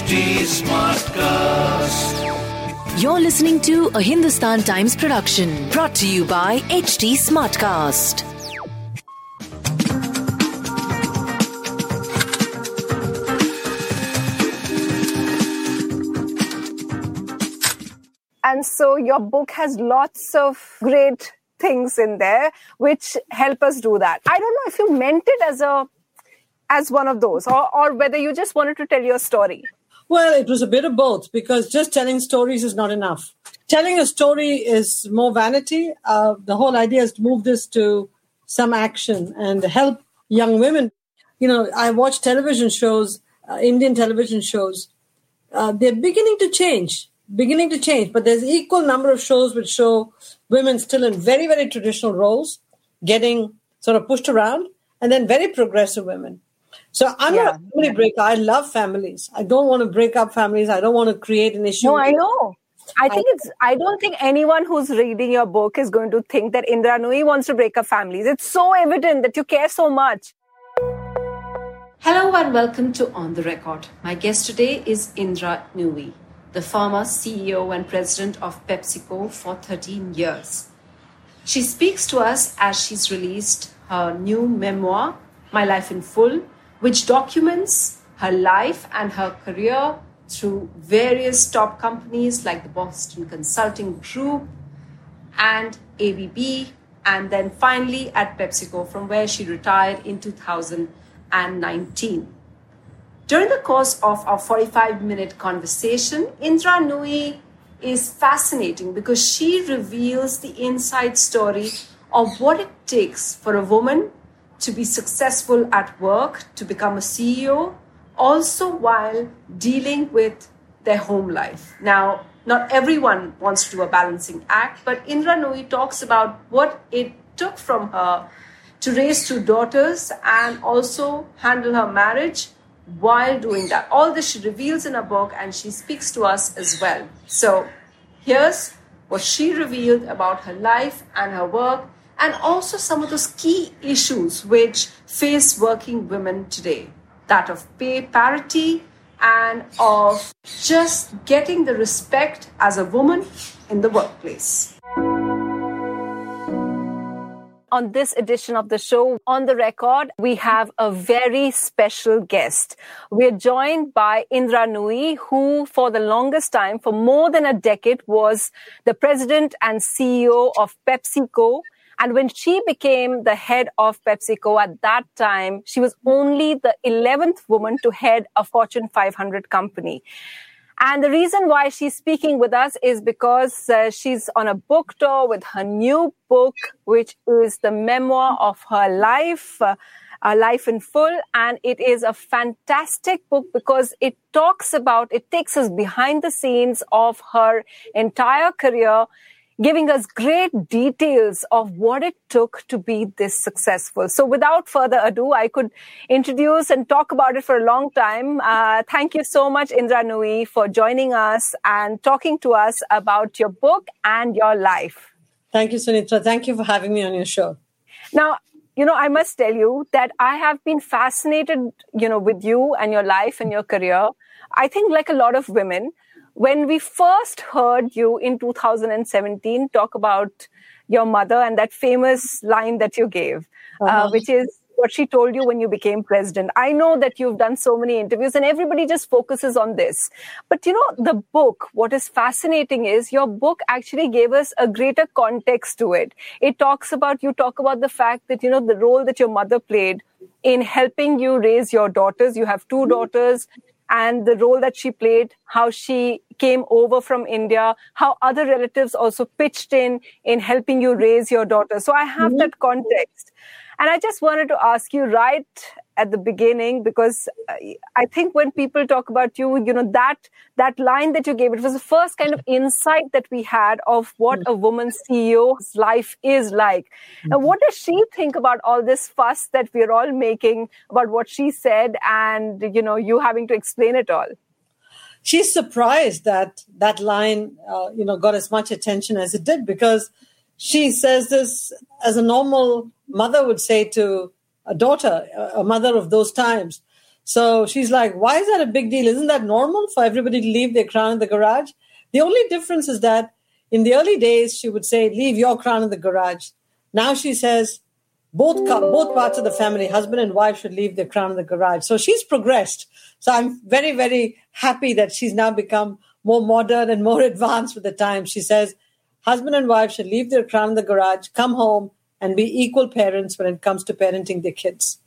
HT Smartcast. You're listening to a Hindustan Times production brought to you by HT Smartcast. And so your book has lots of great things in there which help us do that. I don't know if you meant it as a as one of those or, or whether you just wanted to tell your story. Well, it was a bit of both because just telling stories is not enough. Telling a story is more vanity. Uh, the whole idea is to move this to some action and help young women. You know, I watch television shows, uh, Indian television shows. Uh, they're beginning to change, beginning to change, but there's equal number of shows which show women still in very, very traditional roles, getting sort of pushed around, and then very progressive women. So I'm Yeah. not a family breaker. I love families. I don't want to break up families. I don't want to create an issue. No, I know. I think it's I don't think anyone who's reading your book is going to think that Indra Nooyi wants to break up families. It's so evident that you care so much. Hello and welcome to On the Record. My guest today is Indra Nooyi, the former CEO and president of PepsiCo for 13 years. She speaks to us as she's released her new memoir, My Life in Full, which documents her life and her career through various top companies like the Boston Consulting Group and ABB, and then finally at PepsiCo, from where she retired in 2019. During the course of our 45 minute conversation, Indra Nooyi is fascinating because she reveals the inside story of what it takes for a woman to be successful at work, to become a CEO, also while dealing with their home life. Now, not everyone wants to do a balancing act, but Indra Nooyi talks about what it took from her to raise two daughters and also handle her marriage while doing that. All this she reveals in her book and she speaks to us as well. So here's what she revealed about her life and her work and also some of those key issues which face working women today that of pay parity and of just getting the respect as a woman in the workplace. On this edition of the show, on the record, we have a very special guest. We're joined by Indra Nooyi, who for the longest time, for more than a decade, was the president and CEO of PepsiCo. And when she became the head of PepsiCo at that time, she was only the 11th woman to head a Fortune 500 company. And the reason why she's speaking with us is because uh, she's on a book tour with her new book, which is the memoir of her life, uh, Life in Full. And it is a fantastic book because it talks about, it takes us behind the scenes of her entire career giving us great details of what it took to be this successful. So, without further ado, I could introduce and talk about it for a long time. Uh, thank you so much, Indra Nooyi, for joining us and talking to us about your book and your life. Thank you, Sunetra. Thank you for having me on your show. Now, you know, I must tell you that I have been fascinated, you know, with you and your life and your career. I think, like a lot of women, when we first heard you in 2017 talk about your mother and that famous line that you gave, uh, Uh-huh. which is what she told you when you became president. I know that you've done so many interviews and everybody just focuses on this. But you know, the book, what is fascinating is your book actually gave us a greater context to it. It talks about, you talk about the fact that, you know, the role that your mother played in helping you raise your daughters. You have two daughters and the role that she played, how she came over from India, how other relatives also pitched in in helping you raise your daughter. So I have that mm-hmm. context. And I just wanted to ask you right at the beginning because I think when people talk about you, you know that that line that you gave, it was the first kind of insight that we had of what a woman CEO's life is like. And what does she think about all this fuss that we're all making about what she said, and you know you having to explain it all? She's surprised that that line, uh, you know, got as much attention as it did because she says this as a normal mother would say to a daughter, a- mother of those times. So she's like, why is that a big deal? Isn't that normal for everybody to leave their crown in the garage? The only difference is that in the early days, she would say, leave your crown in the garage. Now she says, both both parts of the family, husband and wife, should leave their crown in the garage. So she's progressed. So I'm very, very happy that she's now become more modern and more advanced with the times. She says, husband and wife should leave their crown in the garage, come home, and be equal parents when it comes to parenting their kids.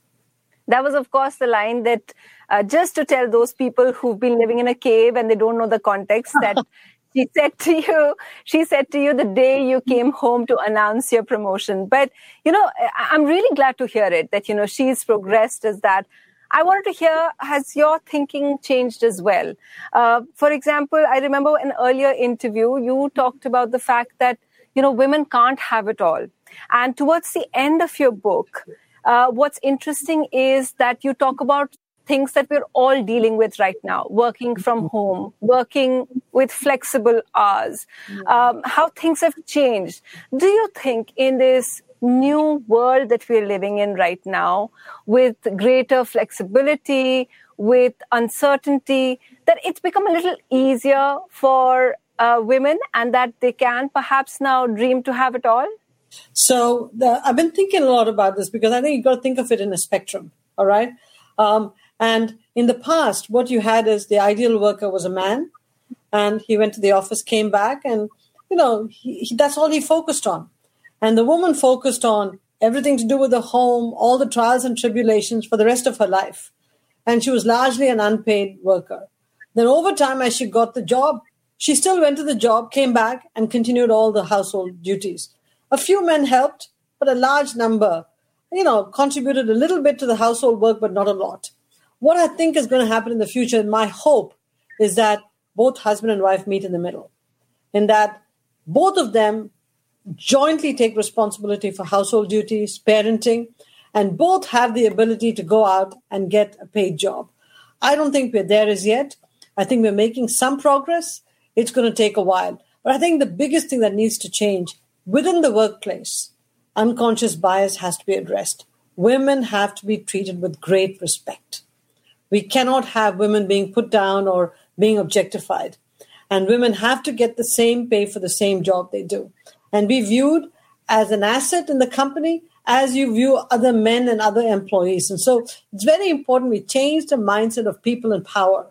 That was, of course, the line that uh, just to tell those people who've been living in a cave and they don't know the context that she said to you, she said to you the day you came home to announce your promotion. But, you know, I'm really glad to hear it that, you know, she's progressed as that. I wanted to hear, has your thinking changed as well? Uh, for example, I remember an earlier interview, you talked about the fact that, you know, women can't have it all. And towards the end of your book, uh, what's interesting is that you talk about things that we're all dealing with right now working from home working with flexible hours um, how things have changed. Do you think in this new world that we're living in right now with greater flexibility with uncertainty that it's become a little easier for uh, women and that they can perhaps now dream to have it all so the, I've been thinking a lot about this because I think you've got to think of it in a spectrum. All right. Um, and in the past, what you had is the ideal worker was a man, and he went to the office, came back, and you know he, he, that's all he focused on. And the woman focused on everything to do with the home, all the trials and tribulations for the rest of her life. And she was largely an unpaid worker. Then over time, as she got the job, she still went to the job, came back, and continued all the household duties. A few men helped, but a large number, you know, contributed a little bit to the household work, but not a lot. What I think is going to happen in the future, and my hope, is that both husband and wife meet in the middle, in that both of them jointly take responsibility for household duties, parenting, and both have the ability to go out and get a paid job. I don't think we're there as yet. I think we're making some progress. It's going to take a while. But I think the biggest thing that needs to change Within the workplace, unconscious bias has to be addressed. Women have to be treated with great respect. We cannot have women being put down or being objectified. And women have to get the same pay for the same job they do and be viewed as an asset in the company as you view other men and other employees. And so it's very important we change the mindset of people in power.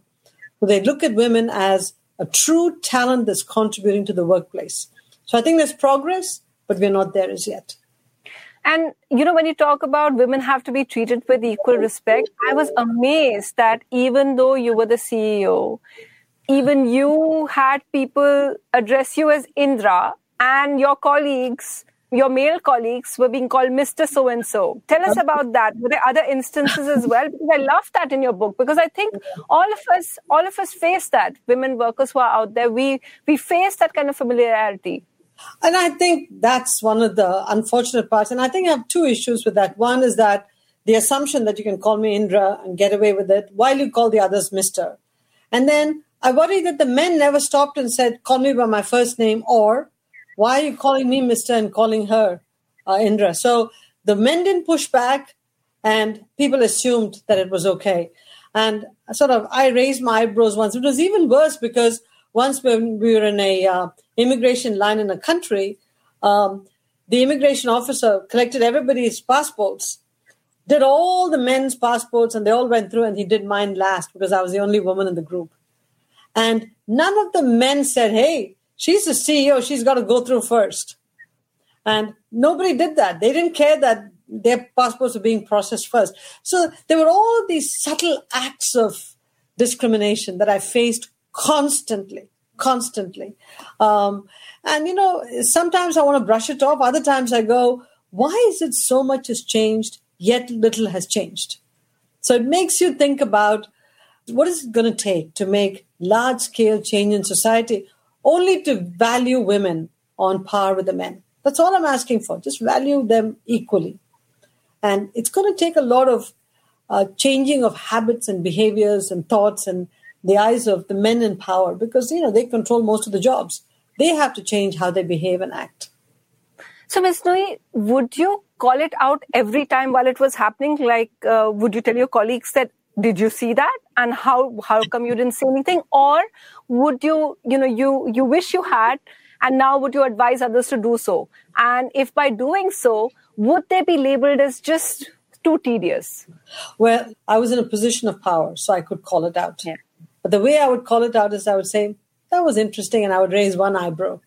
They look at women as a true talent that's contributing to the workplace. So I think there's progress, but we're not there as yet. And, you know, when you talk about women have to be treated with equal respect, I was amazed that even though you were the CEO, even you had people address you as Indra and your colleagues, your male colleagues were being called Mr. So and so. Tell us about that. Were there other instances as well? Because I love that in your book because I think all of us, all of us face that. Women workers who are out there, we we face that kind of familiarity. And I think that's one of the unfortunate parts. And I think I have two issues with that. One is that the assumption that you can call me Indra and get away with it while you call the others Mr. And then I worry that the men never stopped and said, call me by my first name, or why are you calling me Mr. and calling her uh, Indra? So the men didn't push back and people assumed that it was okay. And sort of, I raised my eyebrows once. It was even worse because once when we were in a uh, immigration line in a country, um, the immigration officer collected everybody's passports, did all the men's passports, and they all went through, and he did mine last because I was the only woman in the group. And none of the men said, Hey, she's the CEO, she's got to go through first. And nobody did that. They didn't care that their passports were being processed first. So there were all these subtle acts of discrimination that I faced constantly constantly. Um, and, you know, sometimes I want to brush it off. Other times I go, why is it so much has changed, yet little has changed? So it makes you think about what is it going to take to make large scale change in society only to value women on par with the men. That's all I'm asking for. Just value them equally. And it's going to take a lot of uh, changing of habits and behaviors and thoughts and the eyes of the men in power because you know they control most of the jobs. They have to change how they behave and act. So, Ms. Nooyi, would you call it out every time while it was happening? Like, uh, would you tell your colleagues that did you see that and how how come you didn't say anything or would you you know you you wish you had and now would you advise others to do so and if by doing so would they be labeled as just too tedious well i was in a position of power so i could call it out yeah. But the way i would call it out is i would say that was interesting and i would raise one eyebrow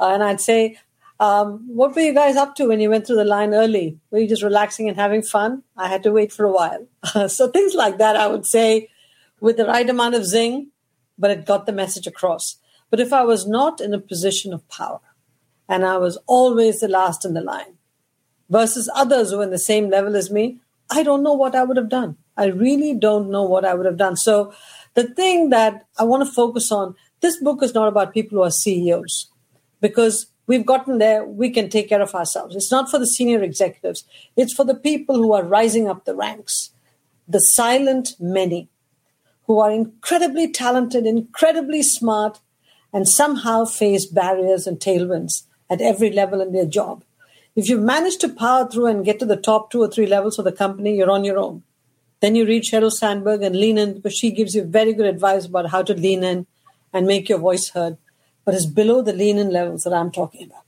uh, and i'd say um, what were you guys up to when you went through the line early? Were you just relaxing and having fun? I had to wait for a while. so things like that, I would say, with the right amount of zing, but it got the message across. But if I was not in a position of power and I was always the last in the line versus others who were in the same level as me, I don't know what I would have done. I really don't know what I would have done. So the thing that I want to focus on, this book is not about people who are CEOs because we've gotten there, we can take care of ourselves. It's not for the senior executives, it's for the people who are rising up the ranks, the silent many who are incredibly talented, incredibly smart, and somehow face barriers and tailwinds at every level in their job. If you've managed to power through and get to the top two or three levels of the company, you're on your own. Then you read Sheryl Sandberg and lean in because she gives you very good advice about how to lean in and make your voice heard but it's below the lean in levels that I'm talking about.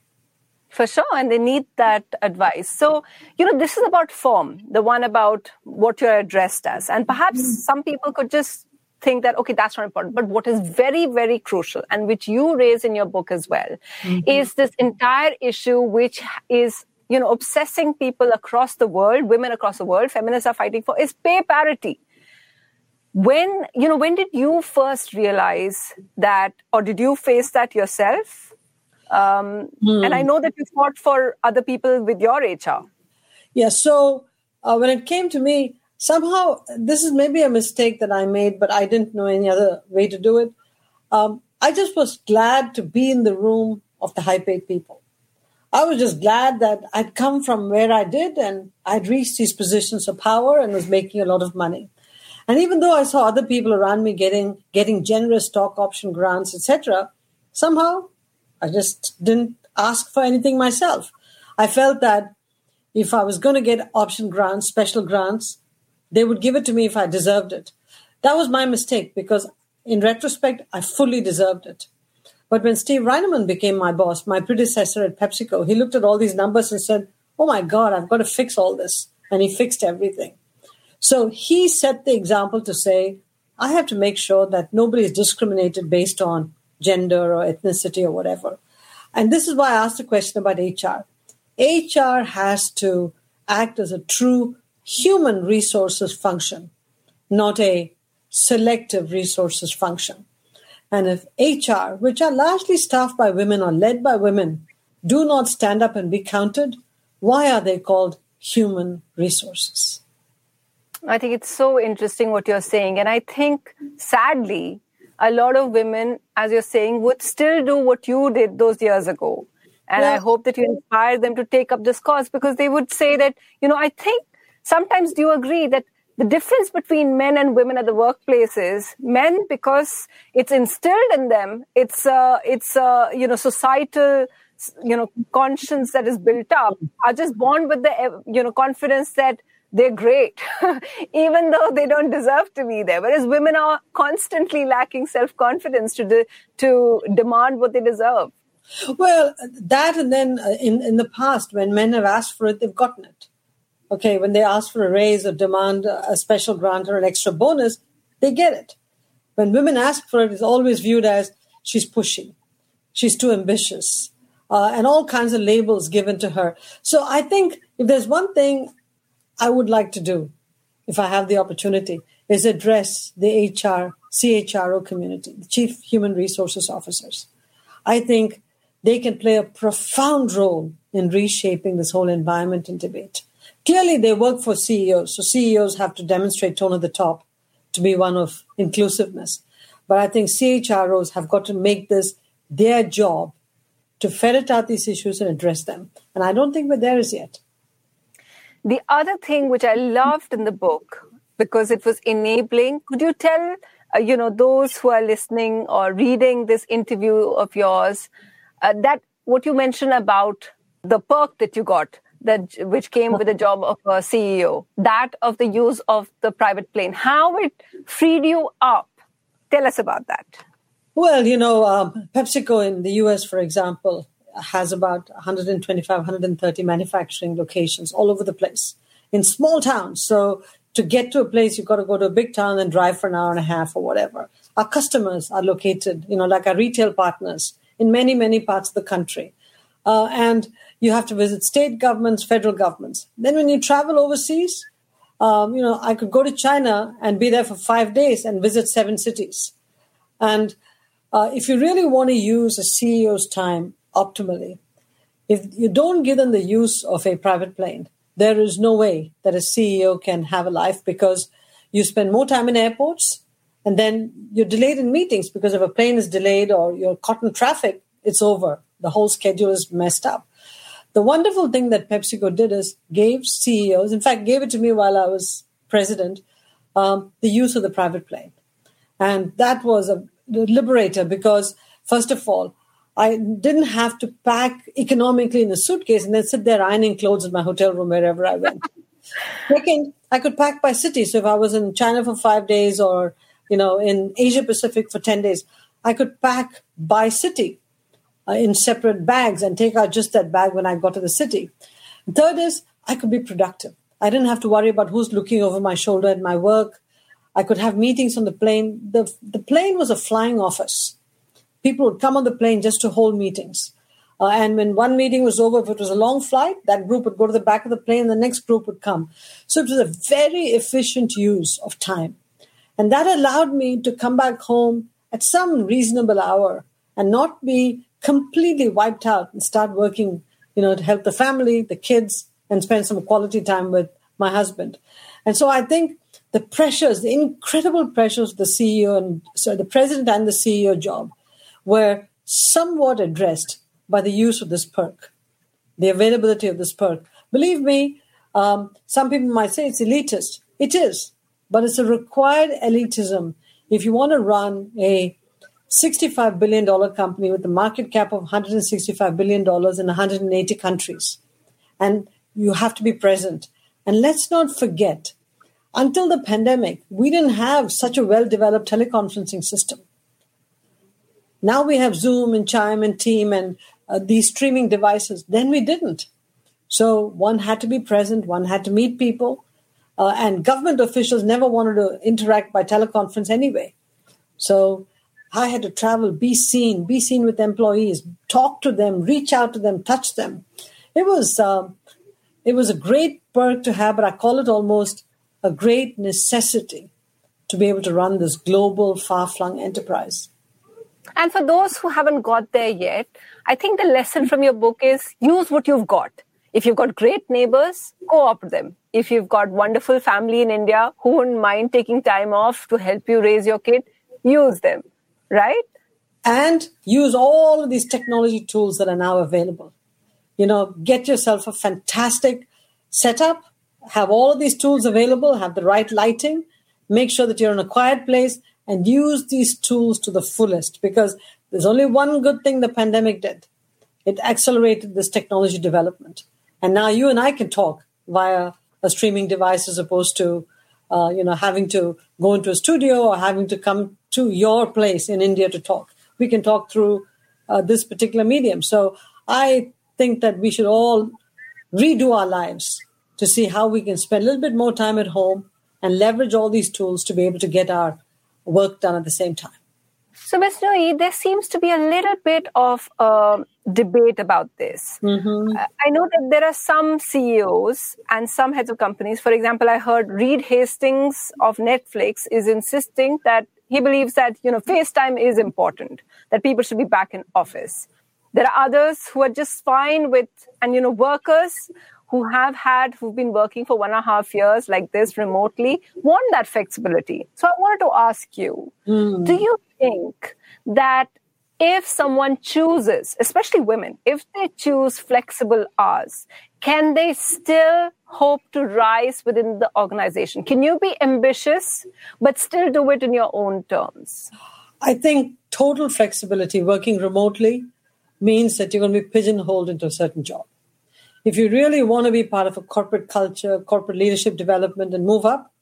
For sure, and they need that advice. So, you know, this is about form, the one about what you're addressed as. And perhaps mm-hmm. some people could just think that, okay, that's not important. But what is very, very crucial, and which you raise in your book as well, mm-hmm. is this entire issue which is you know obsessing people across the world women across the world feminists are fighting for is pay parity. When you know when did you first realize that or did you face that yourself? Um, hmm. and i know that you fought for other people with your hr yeah so uh, when it came to me somehow this is maybe a mistake that i made but i didn't know any other way to do it. Um, i just was glad to be in the room of the high paid people i was just glad that i'd come from where i did and i'd reached these positions of power and was making a lot of money and even though I saw other people around me getting getting generous stock option grants, etc., somehow I just didn't ask for anything myself. I felt that if I was going to get option grants, special grants, they would give it to me if I deserved it. That was my mistake because in retrospect, I fully deserved it. But when Steve Reinemund became my boss, my predecessor at PepsiCo, he looked at all these numbers and said, Oh my God, I've got to fix all this. And he fixed everything. So he set the example to say, I have to make sure that nobody is discriminated based on gender or ethnicity or whatever. And this is why I asked the question about HR. HR has to act as a true human resources function, not a selective resources function. And if HR, which are largely staffed by women or led by women, do not stand up and be counted, why are they called human resources? I think it's so interesting what you're saying. And I think, sadly, a lot of women, as you're saying, would still do what you did those years ago. And yeah. I hope that you inspire them to take up this cause because they would say that, you know, I think sometimes do you agree that the difference between men and women at the workplace is men because it's instilled in them it's a it's a you know societal you know conscience that is built up are just born with the you know confidence that they're great, even though they don't deserve to be there. Whereas women are constantly lacking self confidence to, de- to demand what they deserve. Well, that and then uh, in, in the past, when men have asked for it, they've gotten it. Okay, when they ask for a raise or demand a special grant or an extra bonus, they get it. When women ask for it, it's always viewed as she's pushing, she's too ambitious, uh, and all kinds of labels given to her. So I think if there's one thing I would like to do, if I have the opportunity, is address the HR, CHRO community, the Chief Human Resources Officers. I think they can play a profound role in reshaping this whole environment and debate. Clearly, they work for CEOs, so CEOs have to demonstrate tone at the top to be one of inclusiveness. But I think CHROs have got to make this their job to ferret out these issues and address them. And I don't think we're there as yet. The other thing which I loved in the book, because it was enabling, could you tell, uh, you know, those who are listening or reading this interview of yours, uh, that what you mentioned about the perk that you got, that which came with the job of a CEO, that of the use of the private plane, how it freed you up. Tell us about that. Well, you know, um, PepsiCo in the US, for example, has about 125, 130 manufacturing locations all over the place in small towns. So to get to a place, you've got to go to a big town and drive for an hour and a half or whatever. Our customers are located, you know, like our retail partners in many, many parts of the country. Uh, and you have to visit state governments, federal governments. Then when you travel overseas, um, you know, I could go to China and be there for five days and visit seven cities. And uh, if you really want to use a CEO's time optimally, if you don't give them the use of a private plane, there is no way that a CEO can have a life because you spend more time in airports and then you're delayed in meetings because if a plane is delayed or you're caught in traffic, it's over. The whole schedule is messed up. The wonderful thing that PepsiCo did is gave CEOs, in fact, gave it to me while I was president, um, the use of the private plane. And that was a liberator because, first of all, I didn't have to pack economically in a suitcase and then sit there ironing clothes in my hotel room wherever I went. Second, I could pack by city. So if I was in China for five days or, you know, in Asia Pacific for 10 days, I could pack by city uh, in separate bags and take out just that bag when I got to the city. Third is I could be productive. I didn't have to worry about who's looking over my shoulder at my work. I could have meetings on the plane. The, the plane was a flying office. People would come on the plane just to hold meetings. Uh, and when one meeting was over, if it was a long flight, that group would go to the back of the plane, and the next group would come. So it was a very efficient use of time. And that allowed me to come back home at some reasonable hour and not be completely wiped out and start working, you know, to help the family, the kids, and spend some quality time with my husband. And so I think the pressures, the incredible pressures of the CEO and so the president and the CEO job were somewhat addressed by the use of this perk, the availability of this perk. Believe me, um, some people might say it's elitist. It is, but it's a required elitism if you want to run a $65 billion company with a market cap of $165 billion in 180 countries. And you have to be present. And let's not forget, until the pandemic, we didn't have such a well developed teleconferencing system. Now we have Zoom and Chime and Team and uh, these streaming devices. Then we didn't. So one had to be present, one had to meet people, uh, and government officials never wanted to interact by teleconference anyway. So I had to travel, be seen, be seen with employees, talk to them, reach out to them, touch them. It was um, it was a great perk to have, but I call it almost a great necessity to be able to run this global, far flung enterprise. And for those who haven't got there yet, I think the lesson from your book is use what you've got. If you've got great neighbors, co opt them. If you've got wonderful family in India who wouldn't mind taking time off to help you raise your kid, use them right? And use all of these technology tools that are now available. You know, get yourself a fantastic setup, have all of these tools available, have the right lighting, make sure that you're in a quiet place, and use these tools to the fullest because there's only one good thing the pandemic did it accelerated this technology development. And now you and I can talk via a streaming device as opposed to, uh, you know, having to go into a studio or having to come to your place in India to talk. We can talk through uh, this particular medium. So I think that we should all redo our lives to see how we can spend a little bit more time at home and leverage all these tools to be able to get our work done at the same time. So, Ms. Nooyi, there seems to be a little bit of uh, debate about this. Mm-hmm. Uh, I know that there are some CEOs and some heads of companies. For example, I heard Reed Hastings of Netflix is insisting that he believes that you know FaceTime is important, that people should be back in office. There are others who are just fine with, and you know, workers who have had who've been working for one and a half years like this remotely want that flexibility. So I wanted to ask you, mm. do you think that if someone chooses, especially women, if they choose flexible hours, can they still hope to rise within the organization? Can you be ambitious, but still do it in your own terms? I think total flexibility, working remotely, means that you're going to be pigeonholed into a certain job. If you really want to be part of a corporate culture, corporate leadership development, and move up,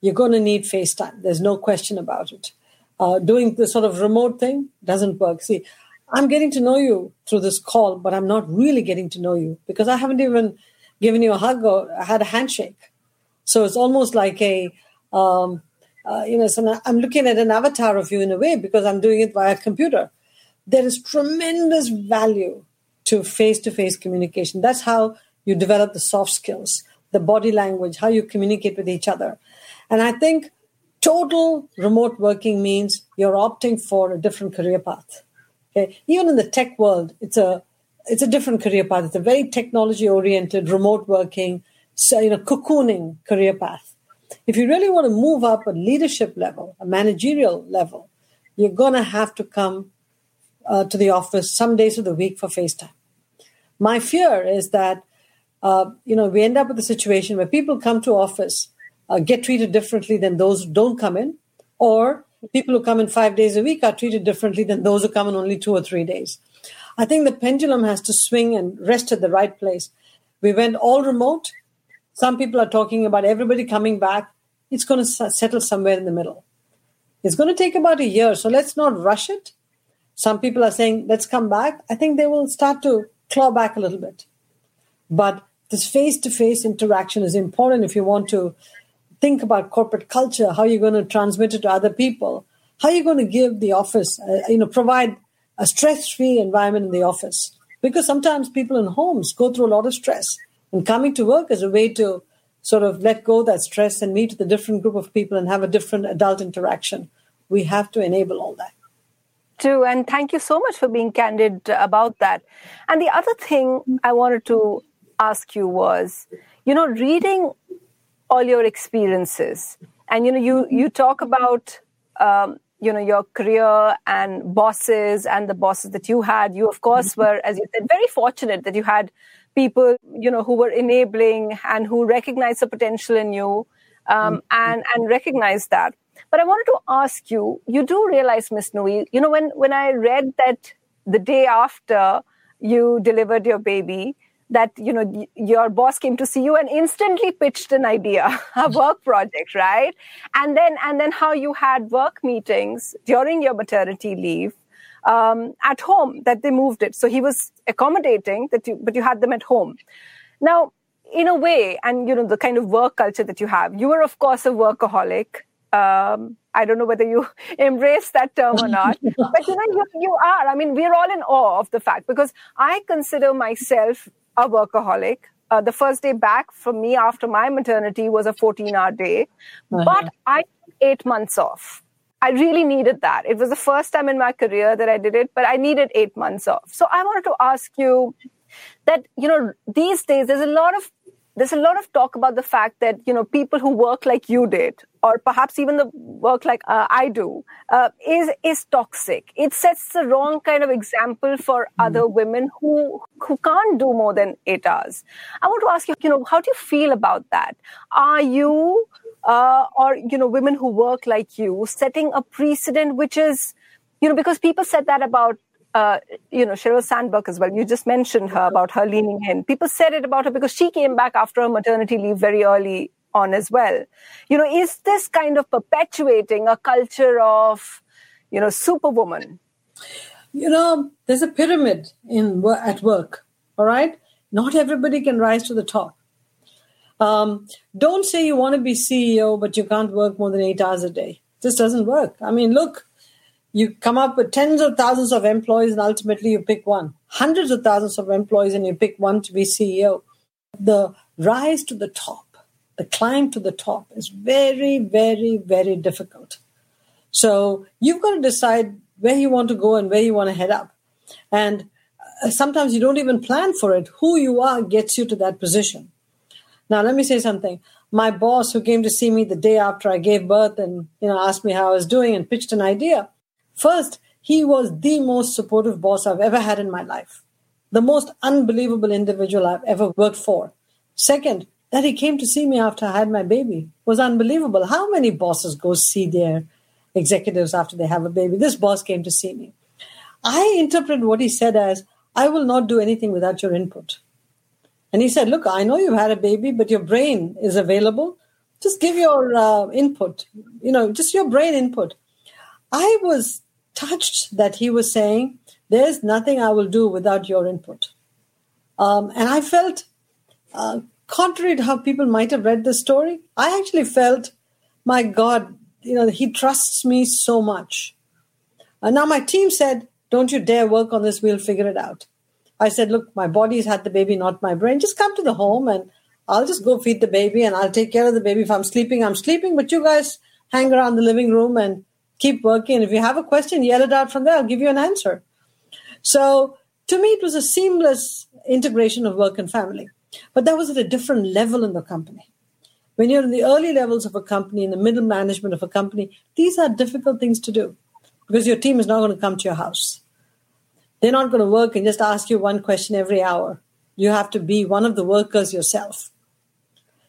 you're going to need FaceTime. There's no question about it. Uh, doing the sort of remote thing doesn't work. See, I'm getting to know you through this call, but I'm not really getting to know you because I haven't even given you a hug or had a handshake. So it's almost like a, um, uh, you know, so I'm looking at an avatar of you in a way because I'm doing it via computer. There is tremendous value to face to face communication. That's how you develop the soft skills, the body language, how you communicate with each other. And I think total remote working means you're opting for a different career path. Okay? Even in the tech world, it's a it's a different career path. It's a very technology oriented, remote working, so, you know, cocooning career path. If you really want to move up a leadership level, a managerial level, you're going to have to come uh, to the office some days of the week for FaceTime. My fear is that, uh, you know, we end up with a situation where people come to office, uh, get treated differently than those who don't come in, or people who come in five days a week are treated differently than those who come in only two or three days. I think the pendulum has to swing and rest at the right place. We went all remote. Some people are talking about everybody coming back. It's going to settle somewhere in the middle. It's going to take about a year, so let's not rush it. Some people are saying, let's come back. I think they will start to claw back a little bit. But this face to face interaction is important if you want to think about corporate culture, how you're going to transmit it to other people, how you're going to give the office, uh, you know, provide a stress free environment in the office. Because sometimes people in homes go through a lot of stress, and coming to work is a way to sort of let go that stress and meet the different group of people and have a different adult interaction. We have to enable all that. Too, and thank you so much for being candid about that. And the other thing I wanted to ask you was, you know, reading all your experiences, and you know, you you talk about um, you know your career and bosses and the bosses that you had you of course mm-hmm. were as you said very fortunate that you had people you know who were enabling and who recognized the potential in you um, mm-hmm. and and recognized that but i wanted to ask you you do realize miss Nooyi you know when when i read that the day after you delivered your baby that you know your boss came to see you and instantly pitched an idea a work project right? And then and then how you had work meetings during your maternity leave um, at home that they moved it. So he was accommodating that you but you had them at home. Now in a way and you know the kind of work culture that you have you were of course a workaholic. Um, I don't know whether you embrace that term or not, but you know, you, you are. I mean, we're all in awe of the fact because I consider myself a workaholic. Uh, the first day back for me after my maternity was a 14 hour day, uh-huh. but I took eight months off. I really needed that. It was the first time in my career that I did it, but I needed eight months off. So I wanted to ask you that, you know, these days there's a lot of there's a lot of talk about the fact that you know people who work like you did or perhaps even the work like uh, i do uh, is is toxic. It sets the wrong kind of example for mm. other women who who can't do more than 8 hours i want to ask you you know how do you feel about that? Are you uh, or you know women who work like you setting a precedent which is you know because people said that about uh, you know, Sheryl Sandberg as well. You just mentioned her about her leaning in. People said it about her because she came back after her maternity leave very early on as well. You know, is this kind of perpetuating a culture of, you know, superwoman? You know, there's a pyramid in at work. All right, not everybody can rise to the top. Um, don't say you want to be CEO, but you can't work more than eight hours a day. This doesn't work. I mean, look, you come up with tens of thousands of employees and ultimately you pick one. Hundreds of thousands of employees and you pick one to be ceo the rise to the top the climb to the top is very very very difficult. So you've got to decide where you want to go and where you want to head up. And uh, sometimes you don't even plan for it. Who you are gets you to that position. Now let me say something. My boss who came to see me the day after i gave birth and you know asked me how i was doing and pitched an idea First, he was the most supportive boss I've ever had in my life, the most unbelievable individual I've ever worked for. Second, that he came to see me after I had my baby was unbelievable. How many bosses go see their executives after they have a baby? This boss came to see me. I interpret what he said as, I will not do anything without your input. And he said, Look, I know you've had a baby, but your brain is available. Just give your uh, input, you know, just your brain input. I was touched that he was saying, There's nothing I will do without your input. Um, and I felt, uh, contrary to how people might have read the story, I actually felt, my God, you know, he trusts me so much. And now my team said, Don't you dare work on this, we'll figure it out. I said, Look, my body's had the baby, not my brain. Just come to the home and I'll just go feed the baby and I'll take care of the baby. If I'm sleeping, I'm sleeping. But you guys hang around the living room and keep working. If you have a question, yell it out from there. I'll give you an answer. So to me, it was a seamless integration of work and family. But that was at a different level in the company. When you're in the early levels of a company, in the middle management of a company, these are difficult things to do because your team is not going to come to your house. They're not going to work and just ask you one question every hour. You have to be one of the workers yourself.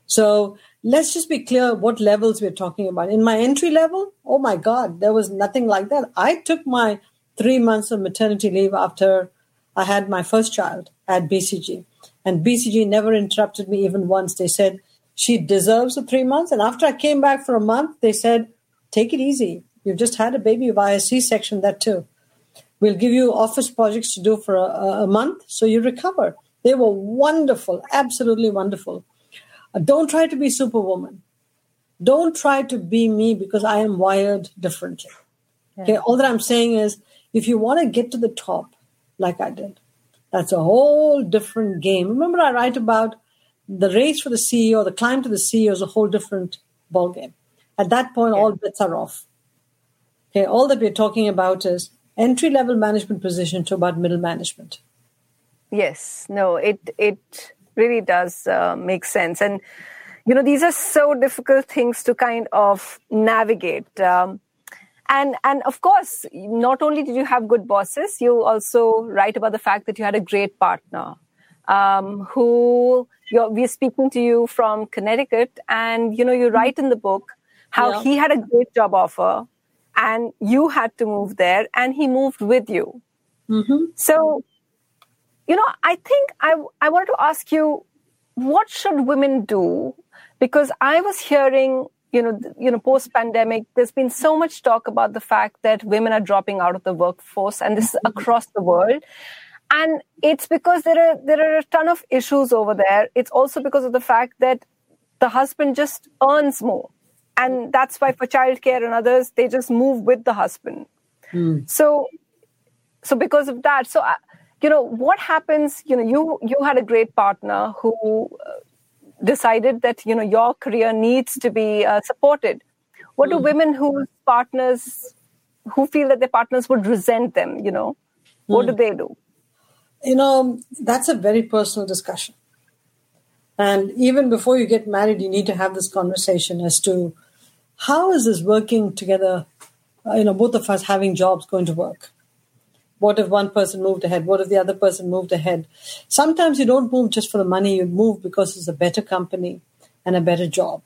So let's just be clear what levels we're talking about. In my entry level, oh my God, there was nothing like that. I took my three months of maternity leave after I had my first child at BCG. And BCG never interrupted me even once. They said, she deserves the three months. And after I came back for a month, they said, take it easy. You've just had a baby via C section, that too. We'll give you office projects to do for a, a month so you recover. They were wonderful, absolutely wonderful. Uh, don't try to be superwoman. Don't try to be me because I am wired differently. Yeah. Okay, all that I'm saying is if you want to get to the top, like I did, that's a whole different game. Remember, I write about the race for the CEO, the climb to the CEO is a whole different ballgame. At that point, yeah. all bets are off. Okay, all that we're talking about is entry level management position to about middle management. Yes, no, it it really does uh, make sense, and you know these are so difficult things to kind of navigate. Um, and and of course, not only did you have good bosses, you also write about the fact that you had a great partner um, who we're speaking to you from Connecticut, and you know you write in the book how yeah. he had a great job offer and you had to move there and he moved with you. Mm-hmm. So, you know, I think I, I wanted to ask you, what should women do? Because I was hearing, you know, you know, post pandemic, there's been so much talk about the fact that women are dropping out of the workforce and this is mm-hmm. across the world. And it's because there are, there are a ton of issues over there. It's also because of the fact that the husband just earns more and that's why for childcare and others they just move with the husband mm. so so because of that so uh, you know what happens you know you you had a great partner who uh, decided that you know your career needs to be uh, supported what do hmm. women whose partners who feel that their partners would resent them you know what mm. do they do you know that's a very personal discussion and even before you get married you need to have this conversation as to how is this working together? Uh, you know, both of us having jobs going to work. What if one person moved ahead? What if the other person moved ahead? Sometimes you don't move just for the money, you move because it's a better company and a better job,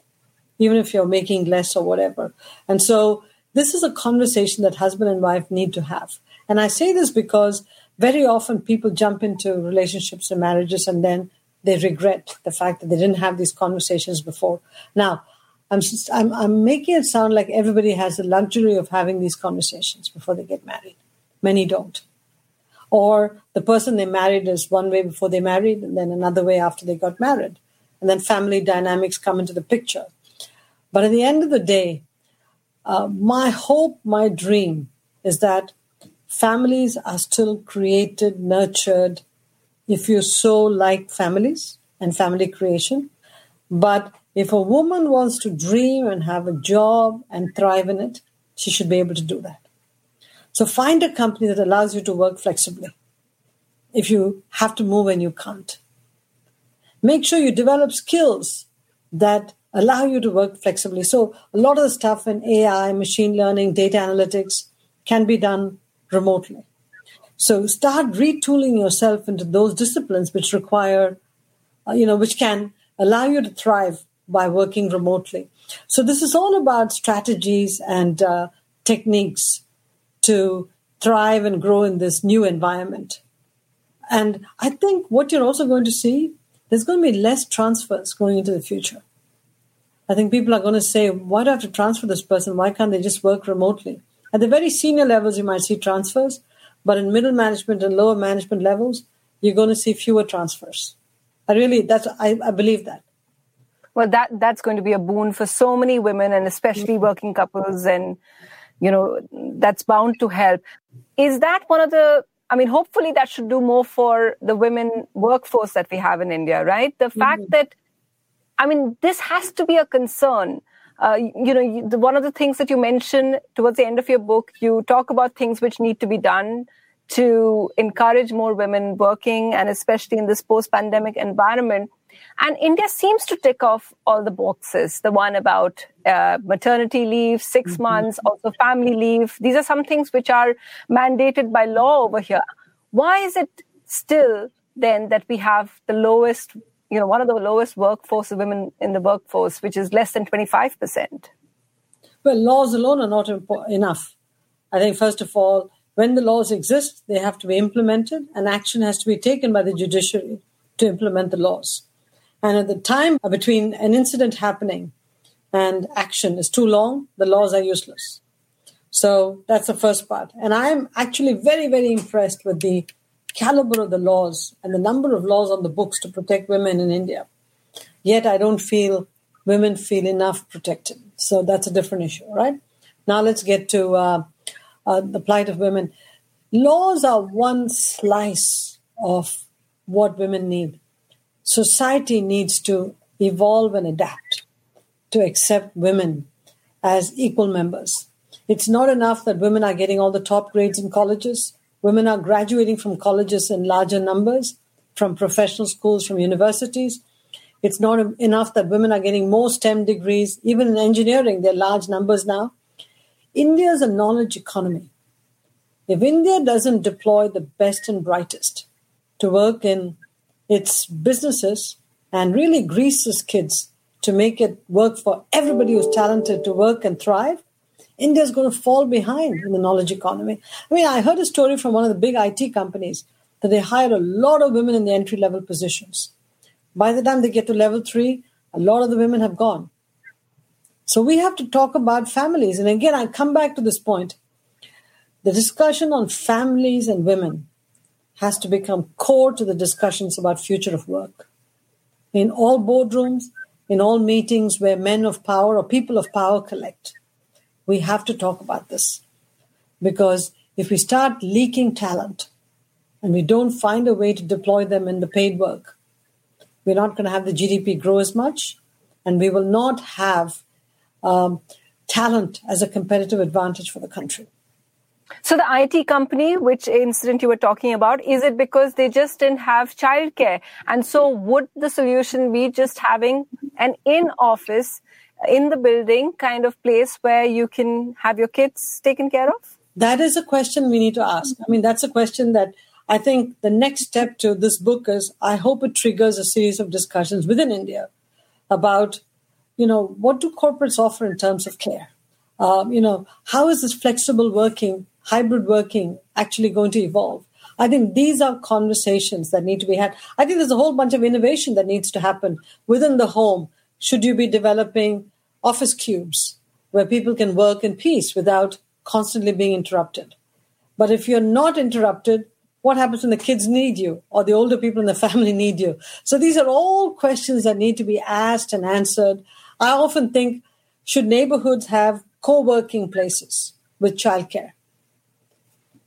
even if you're making less or whatever. And so this is a conversation that husband and wife need to have. And I say this because very often people jump into relationships and marriages and then they regret the fact that they didn't have these conversations before. Now, I'm, just, I'm, I'm making it sound like everybody has the luxury of having these conversations before they get married. Many don't. Or the person they married is one way before they married and then another way after they got married. And then family dynamics come into the picture. But at the end of the day, uh, my hope, my dream is that families are still created, nurtured, if you so like families and family creation. But if a woman wants to dream and have a job and thrive in it, she should be able to do that. So find a company that allows you to work flexibly if you have to move and you can't. Make sure you develop skills that allow you to work flexibly. So a lot of the stuff in AI, machine learning, data analytics can be done remotely. So start retooling yourself into those disciplines which require, uh, you know, which can allow you to thrive by working remotely. So this is all about strategies and uh, techniques to thrive and grow in this new environment. And I think what you're also going to see, there's going to be less transfers going into the future. I think people are going to say, why do I have to transfer this person? Why can't they just work remotely? At the very senior levels, you might see transfers, but in middle management and lower management levels, you're going to see fewer transfers. I really, that's, I, I believe that. Well, that that's going to be a boon for so many women and especially mm-hmm. working couples, and you know that's bound to help. Is that one of the I mean, hopefully that should do more for the women workforce that we have in India, right? The mm-hmm. fact that, I mean, this has to be a concern. Uh, you know, you, the, one of the things that you mention towards the end of your book, you talk about things which need to be done to encourage more women working and especially in this post pandemic environment. And India seems to tick off all the boxes. The one about uh, maternity leave, 6 mm-hmm. months, also family leave. These are some things which are mandated by law over here. Why is it still then that we have the lowest, you know, one of the lowest workforce of women in the workforce, which is less than 25%? Well, laws alone are not impo- enough. I think, first of all, when the laws exist, they have to be implemented, and action has to be taken by the judiciary to implement the laws. And at the time between an incident happening and action is too long, the laws are useless. So that's the first part. And I'm actually very, very impressed with the caliber of the laws and the number of laws on the books to protect women in India. Yet I don't feel women feel enough protected. So that's a different issue, right? Now let's get to uh, uh, the plight of women. Laws are one slice of what women need society needs to evolve and adapt to accept women as equal members. It's not enough that women are getting all the top grades in colleges. Women are graduating from colleges in larger numbers, from professional schools, from universities. It's not enough that women are getting more STEM degrees. Even in engineering, there are large numbers now. India is a knowledge economy. If India doesn't deploy the best and brightest to work in its businesses and really grease its kids to make it work for everybody who's talented to work and thrive, India's going to fall behind in the knowledge economy. I mean, I heard a story from one of the big IT companies that they hired a lot of women in the entry level positions. By the time they get to level three, a lot of the women have gone. So we have to talk about families. And again, I come back to this point. The discussion on families and women has to become core to the discussions about future of work. In all boardrooms, in all meetings where men of power or people of power collect, we have to talk about this. Because if we start leaking talent and we don't find a way to deploy them in the paid work, we're not going to have the GDP grow as much, and we will not have um, talent as a competitive advantage for the country. So the IT company, which incident you were talking about, is it because they just didn't have childcare? And so would the solution be just having an in-office, in the building kind of place where you can have your kids taken care of? That is a question we need to ask. I mean, that's a question that I think the next step to this book is I hope it triggers a series of discussions within India about, you know, what do corporates offer in terms of care? Um, you know, how is this flexible working hybrid working actually going to evolve? I think these are conversations that need to be had. I think there's a whole bunch of innovation that needs to happen within the home. Should you be developing office cubes where people can work in peace without constantly being interrupted? But if you're not interrupted, what happens when the kids need you or the older people in the family need you? So these are all questions that need to be asked and answered. I often think should neighborhoods have co working places with childcare?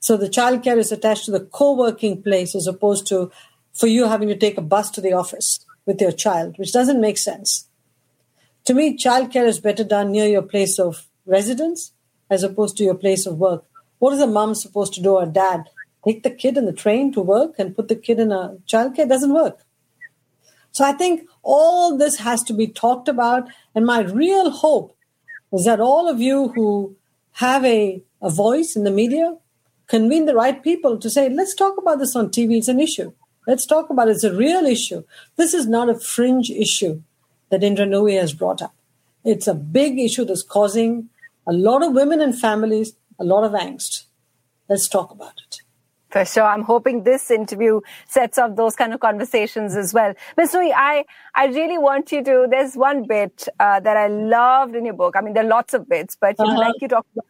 So the childcare is attached to the co-working place as opposed to for you having to take a bus to the office with your child, which doesn't make sense. To me, childcare is better done near your place of residence as opposed to your place of work. What is a mom supposed to do or dad? Take the kid in the train to work and put the kid in a childcare? Doesn't work. So I think all this has to be talked about. And my real hope is that all of you who have a, a voice in the media convene the right people to say, let's talk about this on TV. It's an issue. Let's talk about it. It's a real issue. This is not a fringe issue that Indra Nooyi has brought up. It's a big issue that's causing a lot of women and families a lot of angst. Let's talk about it. For sure. I'm hoping this interview sets up those kind of conversations as well. Ms. Nooyi, I, I really want you to, there's one bit uh, that I loved in your book. I mean, there are lots of bits, but you know, Uh-huh. like you talked about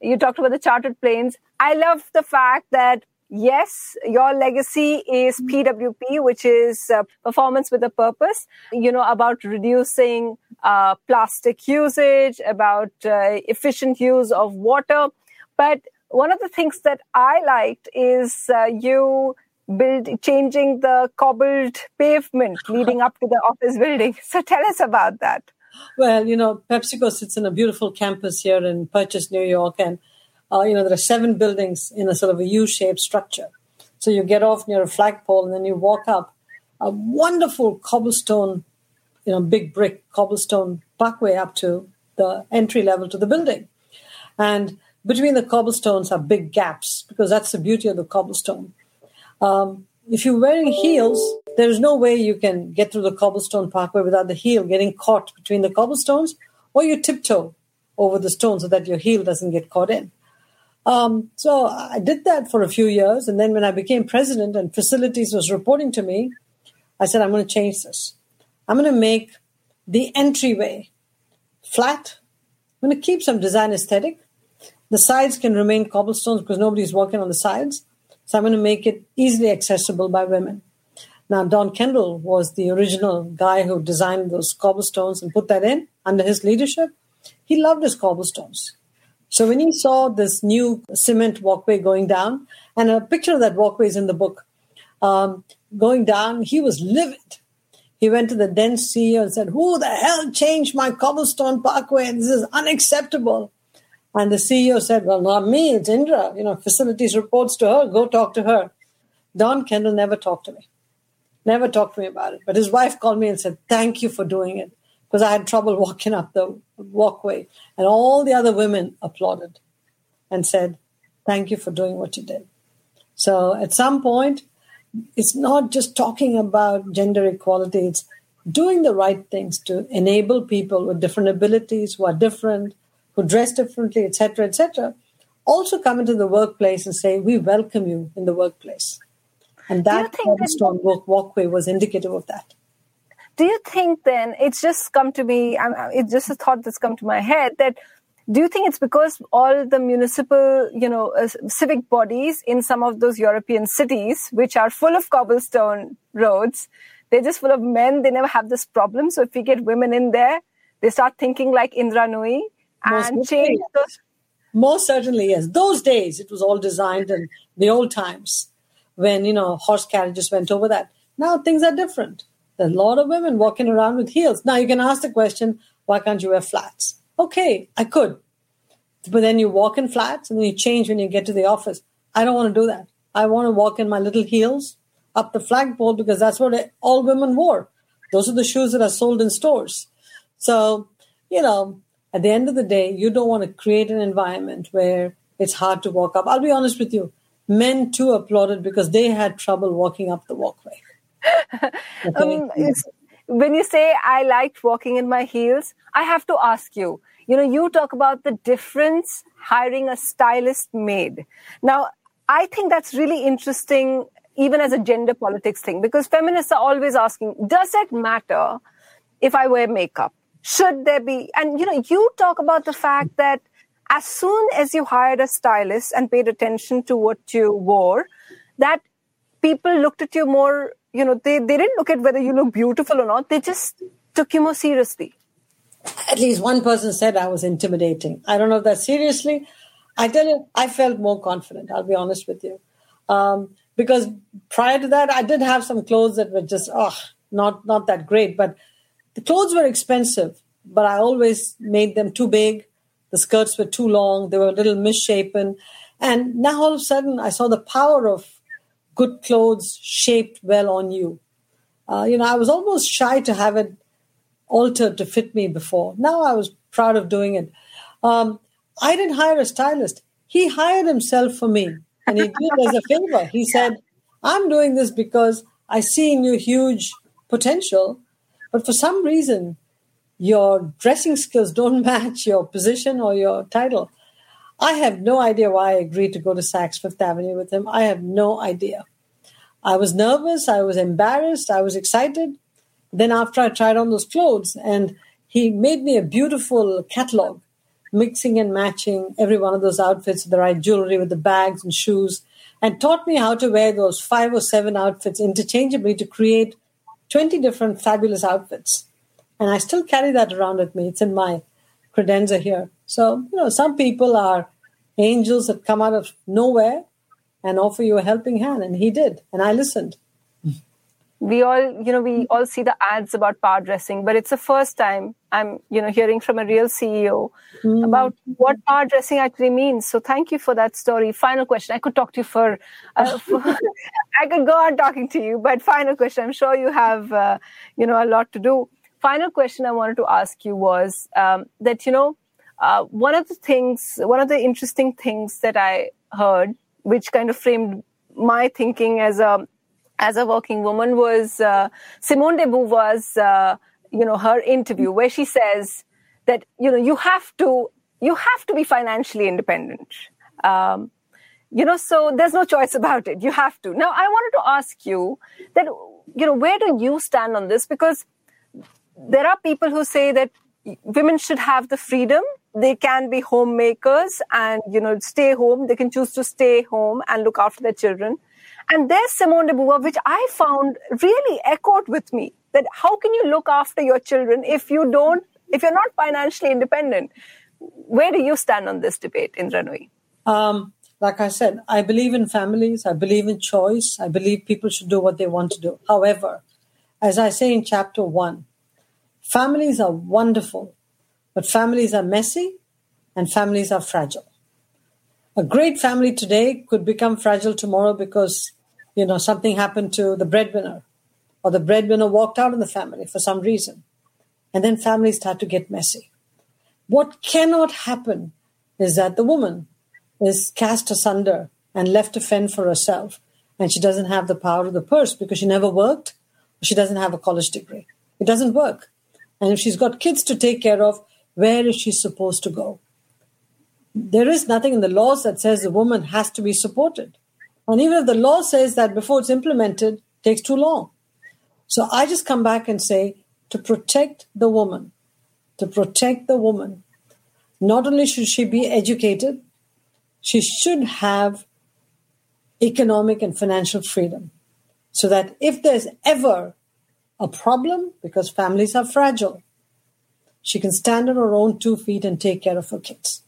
the, you talked about the chartered planes. I love the fact that yes, your legacy is PWP, which is uh, performance with a purpose, you know, about reducing uh, plastic usage, about uh, efficient use of water. But one of the things that I liked is uh, you build changing the cobbled pavement leading up to the office building. So tell us about that. Well, you know, PepsiCo sits in a beautiful campus here in Purchase, New York, and uh, you know there are seven buildings in a sort of a U-shaped structure. So you get off near a flagpole, and then you walk up a wonderful cobblestone, you know, big brick cobblestone parkway up to the entry level to the building, and between the cobblestones are big gaps because that's the beauty of the cobblestone. Um, if you're wearing heels, there is no way you can get through the cobblestone parkway without the heel getting caught between the cobblestones, or you tiptoe over the stone so that your heel doesn't get caught in. Um, so I did that for a few years, and then when I became president and facilities was reporting to me, I said, I'm going to change this. I'm going to make the entryway flat. I'm going to keep some design aesthetic. The sides can remain cobblestones because nobody's walking on the sides. So I'm going to make it easily accessible by women. Now, Don Kendall was the original guy who designed those cobblestones and put that in under his leadership. He loved his cobblestones. So when he saw this new cement walkway going down, and a picture of that walkway is in the book, um, going down, he was livid. He went to the then CEO and said, Who the hell changed my cobblestone parkway? This is unacceptable. And the CEO said, Well, not me, it's Indra. You know, facilities reports to her, go talk to her. Don Kendall never talked to me, never talked to me about it. But his wife called me and said, Thank you for doing it. Because I had trouble walking up the walkway. And all the other women applauded and said, Thank you for doing what you did. So at some point, it's not just talking about gender equality, it's doing the right things to enable people with different abilities who are different, who dress differently, etc., etc., also come into the workplace and say, We welcome you in the workplace. And that cobblestone walk- walkway was indicative of that. Do you think then it's just come to me it's just a thought that's come to my head that do you think it's because all the municipal you know uh, civic bodies in some of those european cities which are full of cobblestone roads they're just full of men they never have this problem so if we get women in there they start thinking like indra Nooyi and definitely, change those Most certainly, yes. Those days, it was all designed in the old times when, you know, horse carriages went over that. Now things are different. There are a lot of women walking around with heels. Now you can ask the question, why can't you wear flats? Okay, I could. But then you walk in flats and then you change when you get to the office. I don't want to do that. I want to walk in my little heels up the flagpole because that's what all women wore. Those are the shoes that are sold in stores. So, you know, at the end of the day, you don't want to create an environment where it's hard to walk up. I'll be honest with you. Men too applauded because they had trouble walking up the walkway. Um, when you say I liked walking in my heels, I have to ask you. You know, you talk about the difference hiring a stylist made. Now, I think that's really interesting, even as a gender politics thing, because feminists are always asking, does it matter if I wear makeup? Should there be? And you know, you talk about the fact that as soon as you hired a stylist and paid attention to what you wore, that people looked at you more, you know, they, they didn't look at whether you look beautiful or not. They just took you more seriously. At least one person said I was intimidating. I don't know if that's seriously. I tell you, I felt more confident. I'll be honest with you. Um, because prior to that, I did have some clothes that were just, oh, not, not that great. But the clothes were expensive, but I always made them too big. The skirts were too long. They were a little misshapen. And now all of a sudden, I saw the power of good clothes shaped well on you. Uh, you know, I was almost shy to have it altered to fit me before. Now I was proud of doing it. Um, I didn't hire a stylist. He hired himself for me. And he did as a favor. He said, I'm doing this because I see in you huge potential, but for some reason, your dressing skills don't match your position or your title. I have no idea why I agreed to go to Saks Fifth Avenue with him. I have no idea. I was nervous, I was embarrassed, I was excited. Then, after I tried on those clothes, and he made me a beautiful catalog, mixing and matching every one of those outfits with the right jewelry, with the bags and shoes, and taught me how to wear those five or seven outfits interchangeably to create 20 different fabulous outfits. And I still carry that around with me. It's in my credenza here. So, you know, some people are angels that come out of nowhere and offer you a helping hand. And he did. And I listened. We all, you know, we all see the ads about power dressing, but it's the first time I'm, you know, hearing from a real CEO mm. about what power dressing actually means. So thank you for that story. Final question. I could talk to you for, uh, for I could go on talking to you, but final question. I'm sure you have, uh, you know, a lot to do final question I wanted to ask you was um, that, you know, uh, one of the things, one of the interesting things that I heard, which kind of framed my thinking as a as a working woman, was uh, Simone de Beauvoir's, uh, you know, her interview where she says that you know you have to you have to be financially independent. Um, you know, so there's no choice about it. You have to. Now, I wanted to ask you that, you know, where do you stand on this? Because there are people who say that women should have the freedom. They can be homemakers and you know stay home. They can choose to stay home and look after their children. And there's simone de beauvoir which i found really echoed with me that how can you look after your children if you don't if you're not financially independent? Where do you stand on this debate Indra Nooyi um, like i said i believe in families. I believe in choice. I believe people should do what they want to do. However as i say in chapter one Families are wonderful, but families are messy and families are fragile. A great family today could become fragile tomorrow because, you know, something happened to the breadwinner or the breadwinner walked out of the family for some reason. And then families start to get messy. What cannot happen is that the woman is cast asunder and left to fend for herself and she doesn't have the power of the purse because she never worked or she doesn't have a college degree. It doesn't work. And if she's got kids to take care of, where is she supposed to go? There is nothing in the laws that says the woman has to be supported. And even if the law says that before it's implemented, it takes too long. So I just come back and say to protect the woman, to protect the woman, not only should she be educated, she should have economic and financial freedom. So that if there's ever a problem because families are fragile. She can stand on her own two feet and take care of her kids.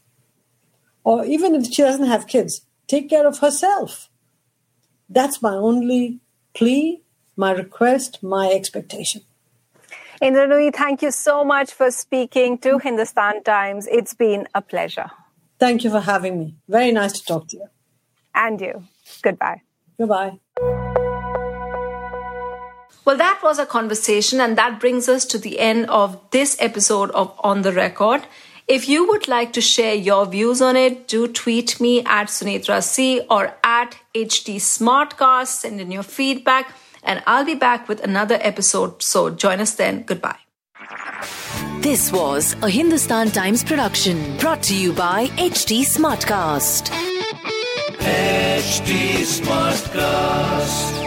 Or even if she doesn't have kids, take care of herself. That's my only plea, my request, my expectation. Indra Nooyi, thank you so much for speaking to Hindustan Times. It's been a pleasure. Thank you for having me. Very nice to talk to you. And you. Goodbye. Goodbye. Well, that was a conversation, and that brings us to the end of this episode of On the Record. If you would like to share your views on it, do tweet me at Sunetra C or at HT Smartcast. Send in your feedback, and I'll be back with another episode. So join us then. Goodbye. This was a Hindustan Times production brought to you by HT Smartcast. HT Smartcast.